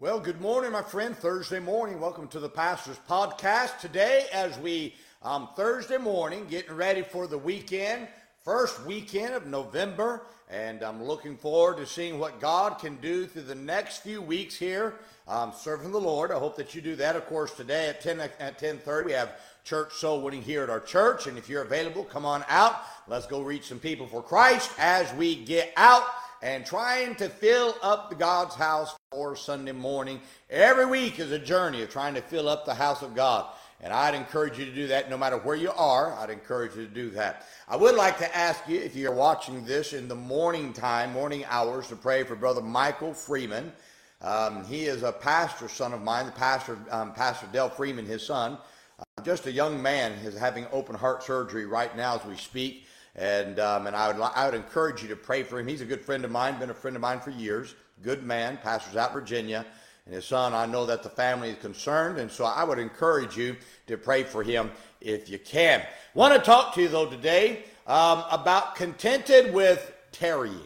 Well, good morning, my friend. Thursday morning. Welcome to the Pastor's Podcast. Today, as we, um, Thursday morning, getting ready for the weekend, first weekend of November, and I'm looking forward to seeing what God can do through the next few weeks here, um, serving the Lord. I hope that you do that. Of course, today at 10 at 10:30, we have church soul winning here at our church, and if you're available, come on out. Let's go reach some people for Christ as we get out and trying to fill up the God's house for Sunday morning. Every week is a journey of trying to fill up the house of God. And I'd encourage you to do that no matter where you are. I'd encourage you to do that. I would like to ask you, if you're watching this in the morning time, morning hours, to pray for Brother Michael Freeman. Um, he is a pastor son of mine, the pastor, um, Pastor Dell Freeman, his son. Uh, just a young man is having open heart surgery right now as we speak. And, um, and I, would, I would encourage you to pray for him. He's a good friend of mine, been a friend of mine for years. Good man, pastors out Virginia. And his son, I know that the family is concerned. And so I would encourage you to pray for him if you can. Want to talk to you, though, today um, about contented with tarrying.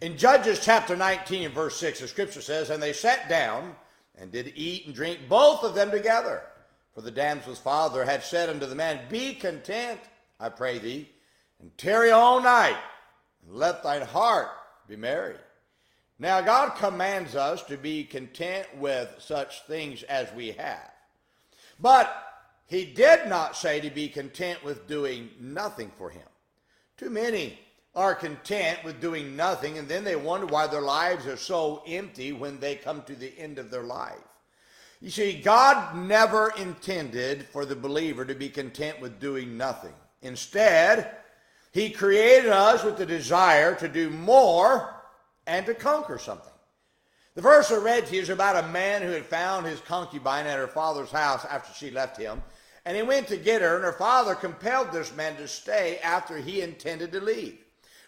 In Judges chapter 19 and verse 6, the scripture says, And they sat down and did eat and drink, both of them together. For the damsel's father had said unto the man, Be content, I pray thee and tarry all night, and let thine heart be merry. Now, God commands us to be content with such things as we have. But he did not say to be content with doing nothing for him. Too many are content with doing nothing, and then they wonder why their lives are so empty when they come to the end of their life. You see, God never intended for the believer to be content with doing nothing. Instead, he created us with the desire to do more and to conquer something. The verse I read to you is about a man who had found his concubine at her father's house after she left him, and he went to get her, and her father compelled this man to stay after he intended to leave.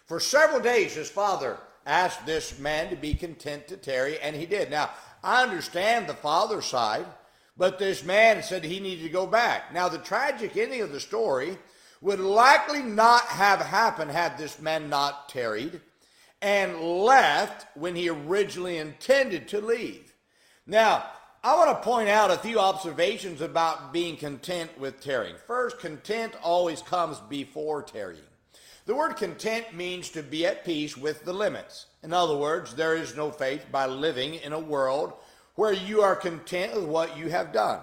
For several days, his father asked this man to be content to tarry, and he did. Now, I understand the father's side, but this man said he needed to go back. Now, the tragic ending of the story would likely not have happened had this man not tarried and left when he originally intended to leave. Now, I want to point out a few observations about being content with tarrying. First, content always comes before tarrying. The word content means to be at peace with the limits. In other words, there is no faith by living in a world where you are content with what you have done.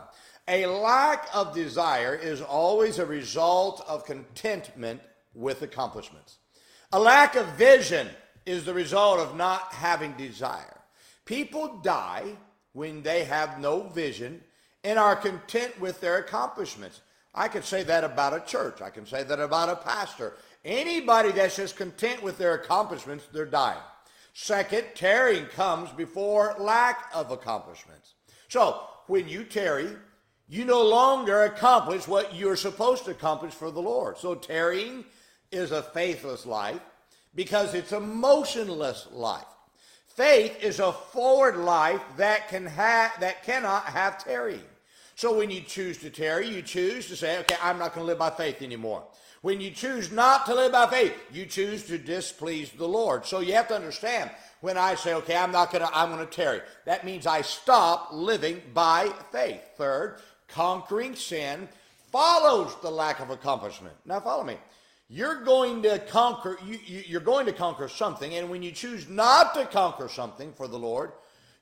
A lack of desire is always a result of contentment with accomplishments. A lack of vision is the result of not having desire. People die when they have no vision and are content with their accomplishments. I can say that about a church. I can say that about a pastor. Anybody that's just content with their accomplishments, they're dying. Second, tarrying comes before lack of accomplishments. So when you tarry, you no longer accomplish what you're supposed to accomplish for the Lord. So tarrying is a faithless life because it's a motionless life. Faith is a forward life that can have that cannot have tarrying. So when you choose to tarry, you choose to say, okay, I'm not going to live by faith anymore. When you choose not to live by faith, you choose to displease the Lord. So you have to understand when I say, okay, I'm not going to, I'm going to tarry. That means I stop living by faith. Third, conquering sin follows the lack of accomplishment. Now, follow me. You're going to conquer, you, you, you're going to conquer something, and when you choose not to conquer something for the Lord,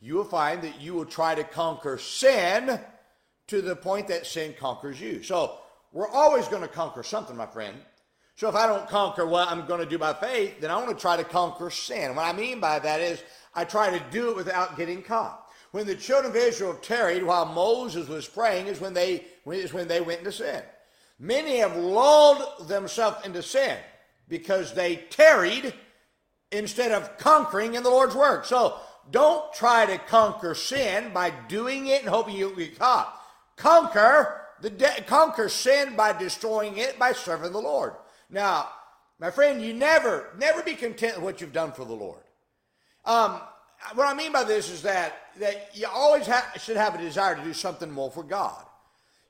you will find that you will try to conquer sin to the point that sin conquers you. So, we're always going to conquer something, my friend. So, if I don't conquer what I'm going to do by faith, then I want to try to conquer sin. What I mean by that is, I try to do it without getting caught when the children of Israel tarried while Moses was praying is when they is when they went into sin. Many have lulled themselves into sin because they tarried instead of conquering in the Lord's work. So don't try to conquer sin by doing it and hoping you'll be caught. Conquer the de- conquer sin by destroying it by serving the Lord. Now, my friend, you never never be content with what you've done for the Lord. Um, what I mean by this is that, that you always ha- should have a desire to do something more for God.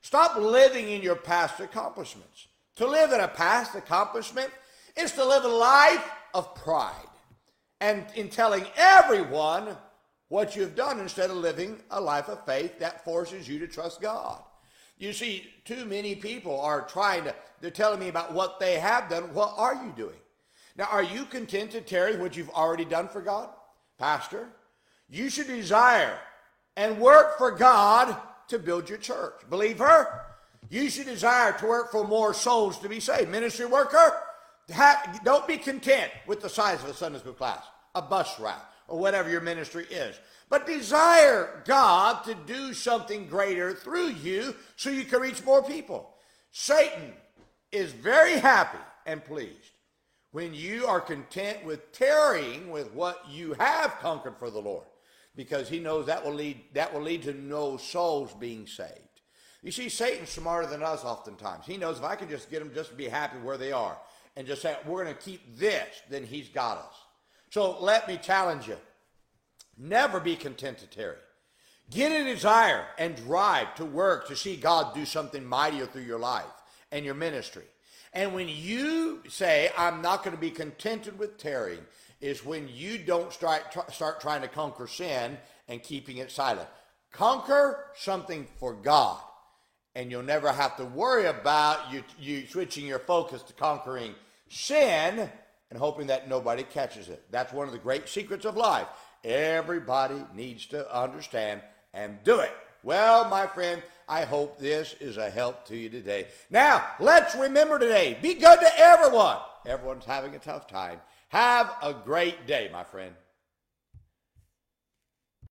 Stop living in your past accomplishments. To live in a past accomplishment is to live a life of pride and in telling everyone what you've done instead of living a life of faith that forces you to trust God. You see, too many people are trying to, they're telling me about what they have done. What are you doing? Now, are you content to tarry what you've already done for God? Pastor, you should desire and work for God to build your church. Believer, you should desire to work for more souls to be saved. Ministry worker, don't be content with the size of a Sunday school class, a bus route, or whatever your ministry is. But desire God to do something greater through you so you can reach more people. Satan is very happy and pleased when you are content with tarrying with what you have conquered for the Lord because he knows that will lead that will lead to no souls being saved. You see, Satan's smarter than us oftentimes. He knows if I can just get them just to be happy where they are and just say, we're going to keep this, then he's got us. So let me challenge you. Never be content to tarry. Get a desire and drive to work to see God do something mightier through your life and your ministry. And when you say, I'm not going to be contented with tarrying, is when you don't start, start trying to conquer sin and keeping it silent. Conquer something for God, and you'll never have to worry about you, you switching your focus to conquering sin and hoping that nobody catches it. That's one of the great secrets of life. Everybody needs to understand and do it. Well, my friend, I hope this is a help to you today. Now, let's remember today be good to everyone. Everyone's having a tough time. Have a great day, my friend.